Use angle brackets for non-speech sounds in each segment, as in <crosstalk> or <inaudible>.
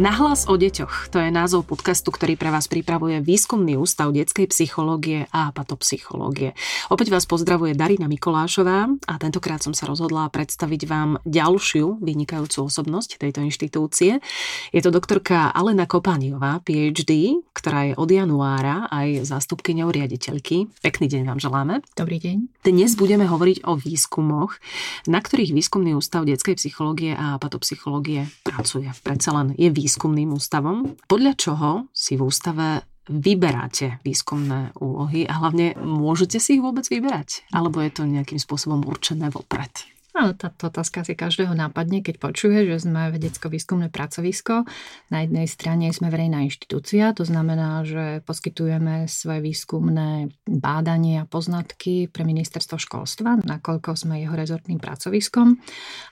Nahlas o deťoch, to je názov podcastu, ktorý pre vás pripravuje Výskumný ústav detskej psychológie a patopsychológie. Opäť vás pozdravuje Darina Mikolášová a tentokrát som sa rozhodla predstaviť vám ďalšiu vynikajúcu osobnosť tejto inštitúcie. Je to doktorka Alena Kopániová, PhD, ktorá je od januára aj zástupkyňou riaditeľky. Pekný deň vám želáme. Dobrý deň. Dnes budeme hovoriť o výskumoch, na ktorých Výskumný ústav detskej psychológie a patopsychológie pracuje. Predsa len je výskumným ústavom. Podľa čoho si v ústave vyberáte výskumné úlohy a hlavne môžete si ich vôbec vyberať? Alebo je to nejakým spôsobom určené vopred? Áno, táto otázka si každého nápadne, keď počuje, že sme vedecko-výskumné pracovisko. Na jednej strane sme verejná inštitúcia, to znamená, že poskytujeme svoje výskumné bádanie a poznatky pre ministerstvo školstva, nakoľko sme jeho rezortným pracoviskom.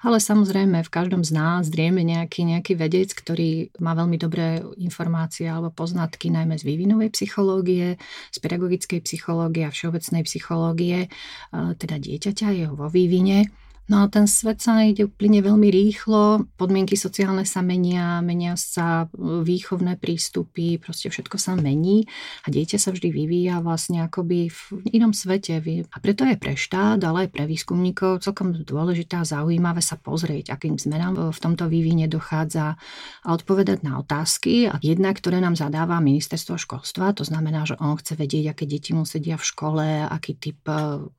Ale samozrejme v každom z nás drieme nejaký, nejaký vedec, ktorý má veľmi dobré informácie alebo poznatky najmä z vývinovej psychológie, z pedagogickej psychológie a všeobecnej psychológie, teda dieťaťa, jeho vo vývine No a ten svet sa ide úplne veľmi rýchlo, podmienky sociálne sa menia, menia sa e, výchovné prístupy, proste všetko sa mení a dieťa sa vždy vyvíja vlastne akoby v inom svete. A preto je pre štát, ale aj pre výskumníkov celkom dôležité a zaujímavé sa pozrieť, akým zmenám v tomto vývine dochádza a odpovedať na otázky. A jedna, ktoré nám zadáva ministerstvo školstva, to znamená, že on chce vedieť, aké deti mu sedia v škole, aký typ e,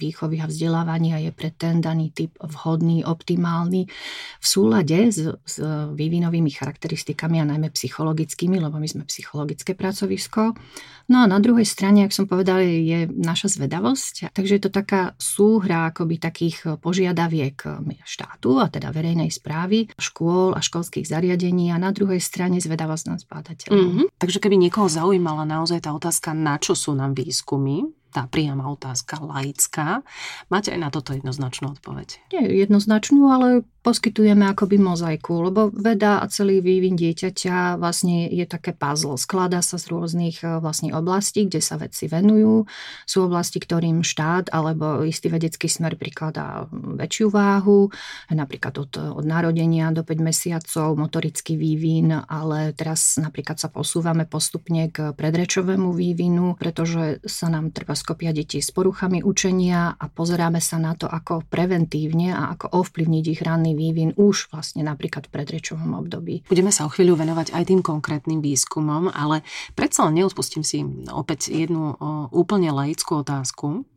výchovy a vzdelávania je pre ten daný typ vhodný, optimálny v súlade s, s vývinovými charakteristikami a najmä psychologickými, lebo my sme psychologické pracovisko. No a na druhej strane, ak som povedala, je naša zvedavosť. Takže je to taká súhra akoby takých požiadaviek štátu, a teda verejnej správy, škôl a školských zariadení a na druhej strane zvedavosť nás bádateľov. Mm-hmm. Takže keby niekoho zaujímala naozaj tá otázka, na čo sú nám výskumy, tá priama otázka laická. Máte aj na toto jednoznačnú odpoveď? Nie jednoznačnú, ale poskytujeme akoby mozaiku, lebo veda a celý vývin dieťaťa vlastne je také puzzle. Skladá sa z rôznych e, vlastne oblastí, kde sa vedci venujú. Sú oblasti, ktorým štát alebo istý vedecký smer prikladá väčšiu váhu, napríklad od, od narodenia do 5 mesiacov, motorický vývin, ale teraz napríklad sa posúvame postupne k predrečovému vývinu, pretože sa nám treba skopia deti s poruchami učenia a pozeráme sa na to, ako preventívne a ako ovplyvniť ich ranný vývin už vlastne napríklad v predrečovom období. Budeme sa o chvíľu venovať aj tým konkrétnym výskumom, ale predsa len neodpustím si opäť jednu úplne laickú otázku.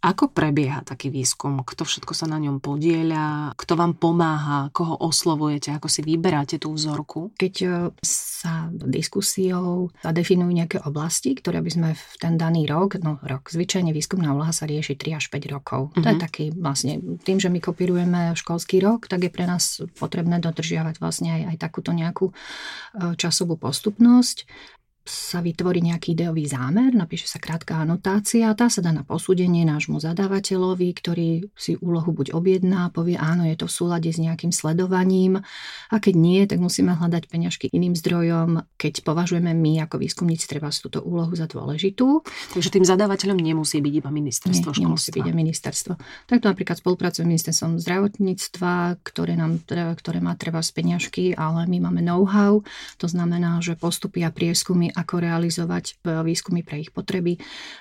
Ako prebieha taký výskum? Kto všetko sa na ňom podieľa? Kto vám pomáha? Koho oslovujete? Ako si vyberáte tú vzorku? Keď e, sa diskusiou zadefinujú nejaké oblasti, ktoré by sme v ten daný rok, no rok, zvyčajne výskumná úloha sa rieši 3 až 5 rokov. Mm-hmm. To je mhm. taký vlastne, tým, že my kopírujeme školský rok, tak je pre nás potrebné dodržiavať vlastne aj, aj takúto nejakú e, časovú postupnosť sa vytvorí nejaký ideový zámer, napíše sa krátka anotácia tá sa dá na posúdenie nášmu zadávateľovi, ktorý si úlohu buď objedná, povie áno, je to v súlade s nejakým sledovaním a keď nie, tak musíme hľadať peňažky iným zdrojom, keď považujeme my ako výskumníci treba túto úlohu za dôležitú. Takže tým zadávateľom nemusí byť iba ministerstvo nie, nemusí byť ministerstvo. Takto napríklad spolupracujeme s ministerstvom zdravotníctva, ktoré, nám, ktoré má treba z peňažky, ale my máme know-how, to znamená, že postupy a prieskumy ako realizovať výskumy pre ich potreby,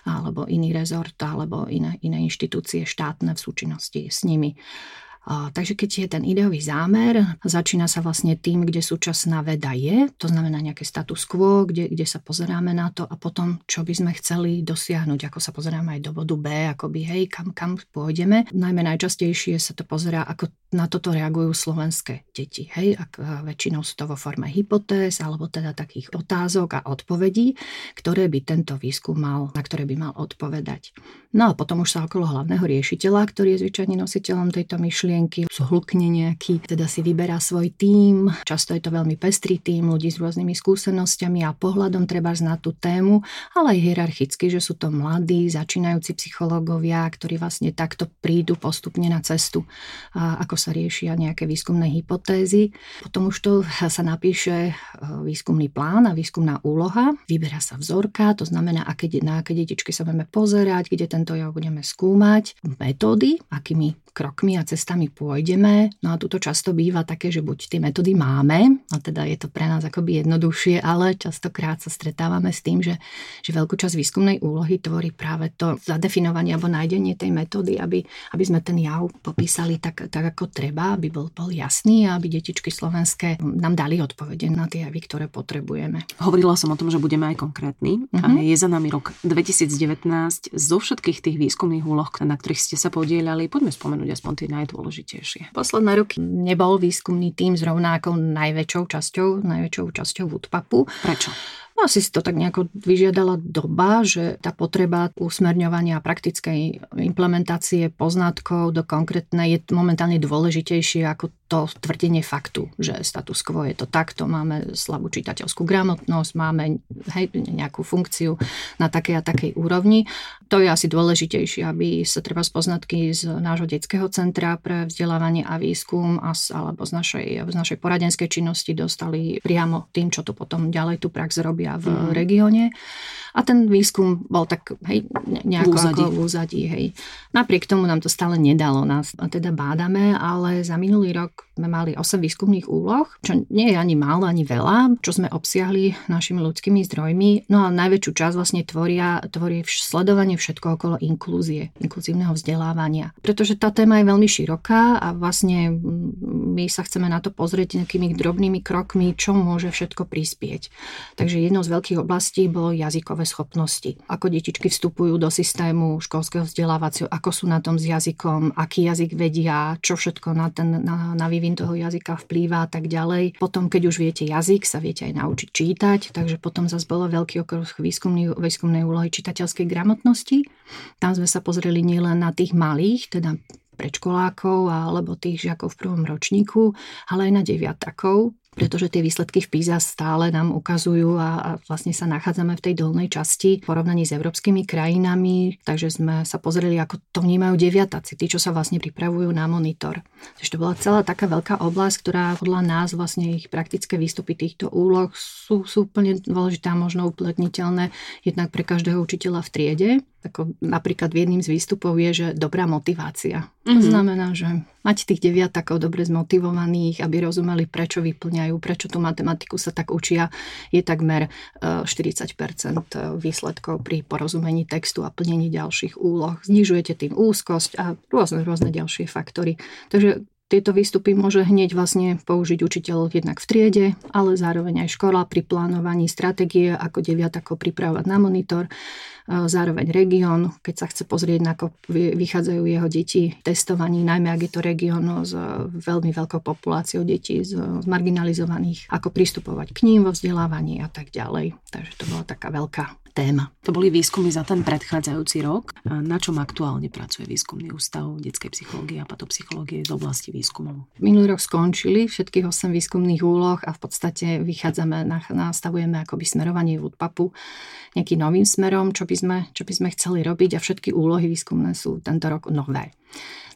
alebo iný rezort, alebo iné, iné inštitúcie štátne v súčinnosti s nimi. Takže keď je ten ideový zámer, začína sa vlastne tým, kde súčasná veda je, to znamená nejaké status quo, kde, kde sa pozeráme na to a potom, čo by sme chceli dosiahnuť, ako sa pozeráme aj do bodu B, akoby hej, kam, kam pôjdeme. Najmä najčastejšie sa to pozerá, ako na toto reagujú slovenské deti. Hej, ak väčšinou sú to vo forme hypotéz alebo teda takých otázok a odpovedí, ktoré by tento výskum mal, na ktoré by mal odpovedať. No a potom už sa okolo hlavného riešiteľa, ktorý je zvyčajne nositeľom tejto myšlienky, myšlienky, zhlukne nejaký, teda si vyberá svoj tím. Často je to veľmi pestrý tím ľudí s rôznymi skúsenosťami a pohľadom treba znať tú tému, ale aj hierarchicky, že sú to mladí, začínajúci psychológovia, ktorí vlastne takto prídu postupne na cestu, a ako sa riešia nejaké výskumné hypotézy. Potom už to sa napíše e, výskumný plán a výskumná úloha, vyberá sa vzorka, to znamená, aké, na aké detičky sa budeme pozerať, kde tento jav budeme skúmať, metódy, akými krokmi a cestami pôjdeme. No a tuto často býva také, že buď tie metódy máme, a teda je to pre nás akoby jednoduchšie, ale častokrát sa stretávame s tým, že, že veľkú časť výskumnej úlohy tvorí práve to zadefinovanie alebo nájdenie tej metódy, aby, aby sme ten jav popísali tak, tak ako treba, aby bol, bol jasný a aby detičky slovenské nám dali odpovede na tie javy, ktoré potrebujeme. Hovorila som o tom, že budeme aj konkrétni. Mhm. je za nami rok 2019. Zo všetkých tých výskumných úloh, na ktorých ste sa podielali, poďme spomenúť spomenúť aspoň tie najdôležitejšie. Posledné roky nebol výskumný tým s rovnakou najväčšou časťou, najväčšou časťou Woodpapu. Prečo? No, asi si to tak nejako vyžiadala doba, že tá potreba usmerňovania praktickej implementácie poznatkov do konkrétnej je momentálne dôležitejšie ako to tvrdenie faktu, že status quo je to takto, máme slabú čitateľskú gramotnosť, máme hej, nejakú funkciu na takej a takej úrovni. To je asi dôležitejšie, aby sa treba z poznatky z nášho detského centra pre vzdelávanie a výskum a, alebo z našej, z našej poradenskej činnosti dostali priamo tým, čo tu potom ďalej tú prax robia v mm. regióne. A ten výskum bol tak hej, nejako úzadí. Ako v úzadí. Hej. Napriek tomu nám to stále nedalo. Nás teda bádame, ale za minulý rok sme mali 8 výskumných úloh, čo nie je ani málo, ani veľa, čo sme obsiahli našimi ľudskými zdrojmi. No a najväčšiu časť vlastne tvoria, tvorí sledovanie všetko okolo inklúzie, inkluzívneho vzdelávania. Pretože tá téma je veľmi široká a vlastne my sa chceme na to pozrieť nejakými drobnými krokmi, čo môže všetko prispieť. Takže jednou z veľkých oblastí bolo jazykové schopnosti. Ako detičky vstupujú do systému školského vzdelávacieho, ako sú na tom s jazykom, aký jazyk vedia, čo všetko na, ten, na, na vývin toho jazyka vplýva a tak ďalej. Potom, keď už viete jazyk, sa viete aj naučiť čítať, takže potom zase bolo veľký okruh výskumnej, úlohy čitateľskej gramotnosti. Tam sme sa pozreli nielen na tých malých, teda predškolákov alebo tých žiakov v prvom ročníku, ale aj na deviatakov, pretože tie výsledky v PISA stále nám ukazujú a, a vlastne sa nachádzame v tej dolnej časti v porovnaní s európskymi krajinami, takže sme sa pozreli, ako to vnímajú deviatáci, tí, čo sa vlastne pripravujú na monitor. Takže to bola celá taká veľká oblasť, ktorá podľa nás vlastne ich praktické výstupy týchto úloh sú, sú úplne dôležité a možno uplatniteľné jednak pre každého učiteľa v triede, ako napríklad jedným z výstupov je, že dobrá motivácia. Mm-hmm. To mhm. znamená, že mať tých deviatakov dobre zmotivovaných, aby rozumeli, prečo vyplňajú, prečo tú matematiku sa tak učia, je takmer 40% e, výsledkov pri porozumení textu a plnení ďalších úloh. Znižujete tým úzkosť a rôzne, rôzne ďalšie faktory. Takže tieto výstupy môže hneď vlastne použiť učiteľ jednak v triede, ale zároveň aj škola pri plánovaní stratégie, ako deviatako pripravovať na monitor, zároveň región, keď sa chce pozrieť, ako vychádzajú jeho deti testovaní, najmä ak je to región s veľmi veľkou populáciou detí z marginalizovaných, ako pristupovať k ním vo vzdelávaní a tak ďalej. Takže to bola taká veľká téma. To boli výskumy za ten predchádzajúci rok. Na čom aktuálne pracuje výskumný ústav detskej psychológie a patopsychológie z oblasti výskumov? Minulý rok skončili všetkých 8 výskumných úloh a v podstate vychádzame, nastavujeme akoby smerovanie Woodpapu nejakým novým smerom, čo by, sme, čo by sme chceli robiť a všetky úlohy výskumné sú tento rok nové.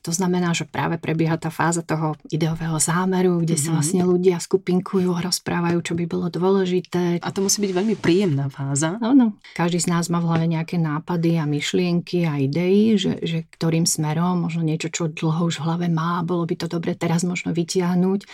To znamená, že práve prebieha tá fáza toho ideového zámeru, kde mm-hmm. sa vlastne ľudia skupinkujú rozprávajú, čo by bolo dôležité. A to musí byť veľmi príjemná fáza. Áno. Každý z nás má v hlave nejaké nápady a myšlienky a idei, že, že ktorým smerom, možno niečo, čo dlho už v hlave má, bolo by to dobre teraz možno vytiahnuť.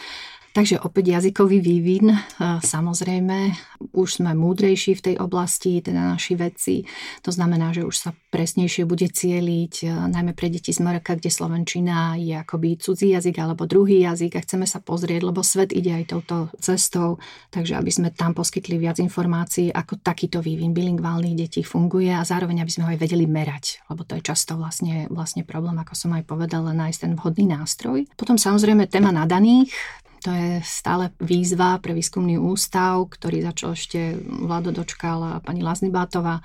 Takže opäť jazykový vývin, samozrejme, už sme múdrejší v tej oblasti, teda naši vedci. To znamená, že už sa presnejšie bude cieliť, najmä pre deti z Marka, kde Slovenčina je akoby cudzí jazyk alebo druhý jazyk a chceme sa pozrieť, lebo svet ide aj touto cestou, takže aby sme tam poskytli viac informácií, ako takýto vývin bilingválnych detí funguje a zároveň aby sme ho aj vedeli merať, lebo to je často vlastne, vlastne problém, ako som aj povedala, nájsť ten vhodný nástroj. Potom samozrejme téma nadaných, to je stále výzva pre výskumný ústav, ktorý začal ešte Vlado Dočkal a pani Laznibátová.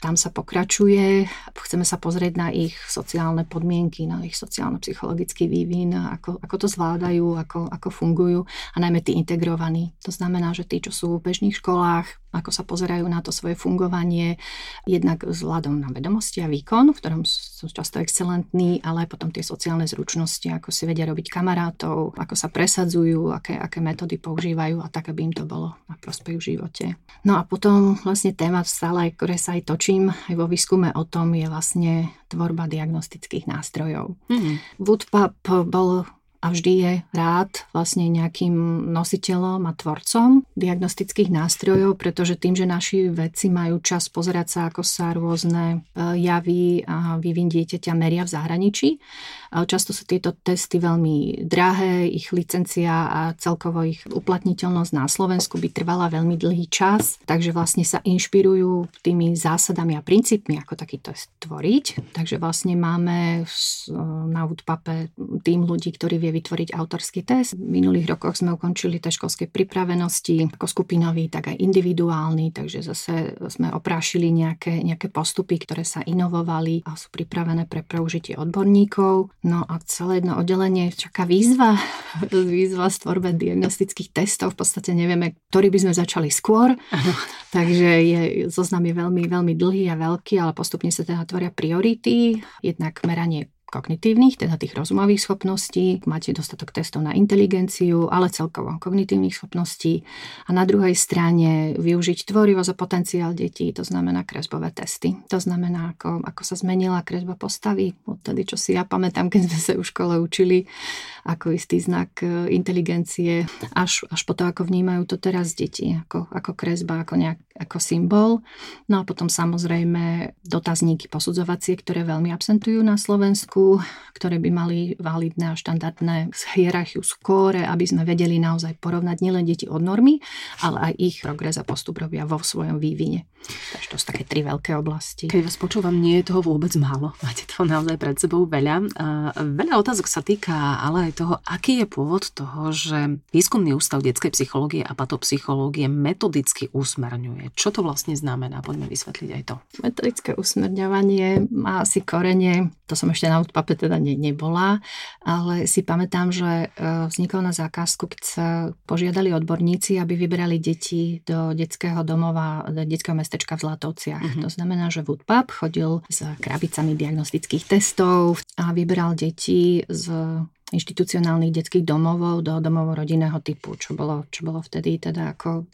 tam sa pokračuje. Chceme sa pozrieť na ich sociálne podmienky, na ich sociálno-psychologický vývin, ako, ako to zvládajú, ako, ako fungujú a najmä tí integrovaní. To znamená, že tí, čo sú v bežných školách, ako sa pozerajú na to svoje fungovanie, jednak vzhľadom na vedomosti a výkon, v ktorom sú často excelentní, ale potom tie sociálne zručnosti, ako si vedia robiť kamarátov, ako sa presadzujú, aké, aké metódy používajú a tak, aby im to bolo na prospech v živote. No a potom vlastne téma stále, ktoré sa aj točím aj vo výskume o tom, je vlastne tvorba diagnostických nástrojov. Mm-hmm. Woodpub bol a vždy je rád vlastne nejakým nositeľom a tvorcom diagnostických nástrojov, pretože tým, že naši vedci majú čas pozerať sa, ako sa rôzne e, javy a vývin dieťaťa meria v zahraničí, často sú tieto testy veľmi drahé, ich licencia a celkovo ich uplatniteľnosť na Slovensku by trvala veľmi dlhý čas, takže vlastne sa inšpirujú tými zásadami a princípmi, ako taký test tvoriť. Takže vlastne máme na Woodpape tým ľudí, ktorí vie vytvoriť autorský test. V minulých rokoch sme ukončili test školskej pripravenosti, ako skupinový, tak aj individuálny, takže zase sme oprášili nejaké, nejaké postupy, ktoré sa inovovali a sú pripravené pre použitie odborníkov. No a celé jedno oddelenie čaká výzva, <laughs> výzva z tvorbe diagnostických testov. V podstate nevieme, ktorý by sme začali skôr. Takže je, zoznam je veľmi, veľmi dlhý a veľký, ale postupne sa teda tvoria priority. Jednak meranie kognitívnych, teda tých rozumových schopností, máte dostatok testov na inteligenciu, ale celkovo kognitívnych schopností a na druhej strane využiť tvorivosť a potenciál detí, to znamená kresbové testy. To znamená, ako, ako sa zmenila kresba postavy, odtedy, čo si ja pamätám, keď sme sa v škole učili, ako istý znak e, inteligencie, až, až po to, ako vnímajú to teraz deti, ako, ako kresba, ako, nejak, ako symbol. No a potom samozrejme dotazníky posudzovacie, ktoré veľmi absentujú na Slovensku, ktoré by mali validné a štandardné hierarchiu skóre, aby sme vedeli naozaj porovnať nielen deti od normy, ale aj ich progres a postup robia vo svojom vývine. Takže to sú také tri veľké oblasti. Keď vás počúvam, nie je toho vôbec málo. Máte toho naozaj pred sebou veľa. Veľa otázok sa týka ale aj toho, aký je pôvod toho, že Výskumný ústav detskej psychológie a patopsychológie metodicky usmerňuje. Čo to vlastne znamená? Poďme vysvetliť aj to. Metodické usmerňovanie má asi korene, to som ešte na odpape teda ne, nebola, ale si pamätám, že e, vznikol na zákazku, keď sa požiadali odborníci, aby vyberali deti do detského domova, do detského mestečka v Zlatovciach. Mm-hmm. To znamená, že Woodpub chodil s krabicami diagnostických testov a vyberal deti z inštitucionálnych detských domovov do domov rodinného typu, čo bolo, čo bolo vtedy teda ako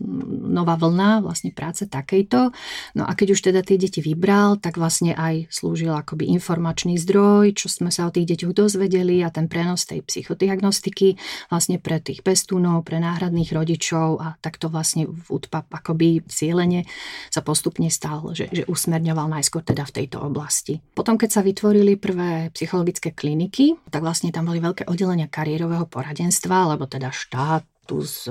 nová vlna vlastne práce takejto. No a keď už teda tie deti vybral, tak vlastne aj slúžil akoby informačný zdroj, čo sme sa o tých deťoch dozvedeli a ten prenos tej psychodiagnostiky vlastne pre tých pestúnov, pre náhradných rodičov a takto vlastne v UTPAP akoby cieľene sa postupne stal, že, že usmerňoval najskôr teda v tejto oblasti. Potom, keď sa vytvorili prvé psychologické kliniky, tak vlastne tam boli veľké oddelenia kariérového poradenstva, lebo teda štát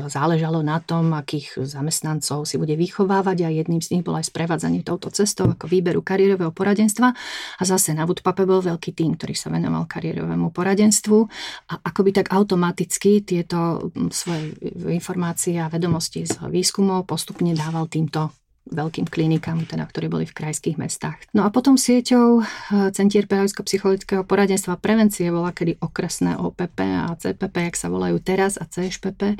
záležalo na tom, akých zamestnancov si bude vychovávať a jedným z nich bolo aj sprevádzanie touto cestou ako výberu kariérového poradenstva. A zase na Woodpape bol veľký tým, ktorý sa venoval kariérovému poradenstvu a akoby tak automaticky tieto svoje informácie a vedomosti z výskumov postupne dával týmto veľkým klinikám, teda, ktorí boli v krajských mestách. No a potom sieťou eh, Centier pedagogicko-psychologického poradenstva prevencie bola kedy okresné OPP a CPP, jak sa volajú teraz, a CŠPP.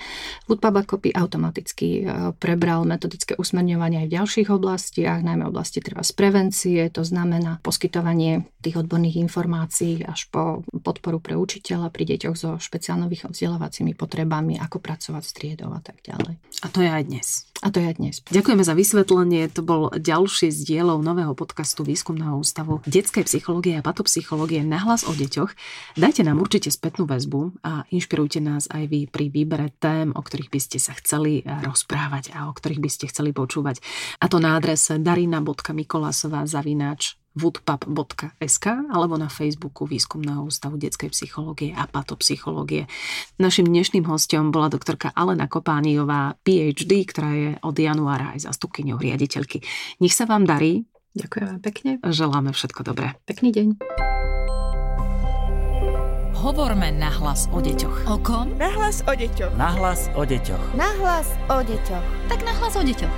Foodpub kopy automaticky eh, prebral metodické usmerňovanie aj v ďalších oblastiach, najmä oblasti treba z prevencie, to znamená poskytovanie tých odborných informácií až po podporu pre učiteľa pri deťoch so špeciálnymi vzdelávacími potrebami, ako pracovať s triedou a tak ďalej. A to je aj dnes. A to je aj dnes. Ďakujeme za vysvetlenie to bol ďalší z dielov nového podcastu Výskumného ústavu detskej psychológie a patopsychológie na hlas o deťoch. Dajte nám určite spätnú väzbu a inšpirujte nás aj vy pri výbere tém, o ktorých by ste sa chceli rozprávať a o ktorých by ste chceli počúvať. A to na adrese darina.mikolasová zavináč woodpub.sk alebo na Facebooku Výskumného ústavu detskej psychológie a patopsychológie. Našim dnešným hostom bola doktorka Alena Kopániová, PhD, ktorá je od januára aj zastupkyňou riaditeľky. Nech sa vám darí. Ďakujem pekne. Želáme všetko dobré. Pekný deň. Hovorme na hlas o deťoch. O kom? Na hlas o deťoch. Na hlas o deťoch. Na hlas o deťoch. Tak na hlas o deťoch.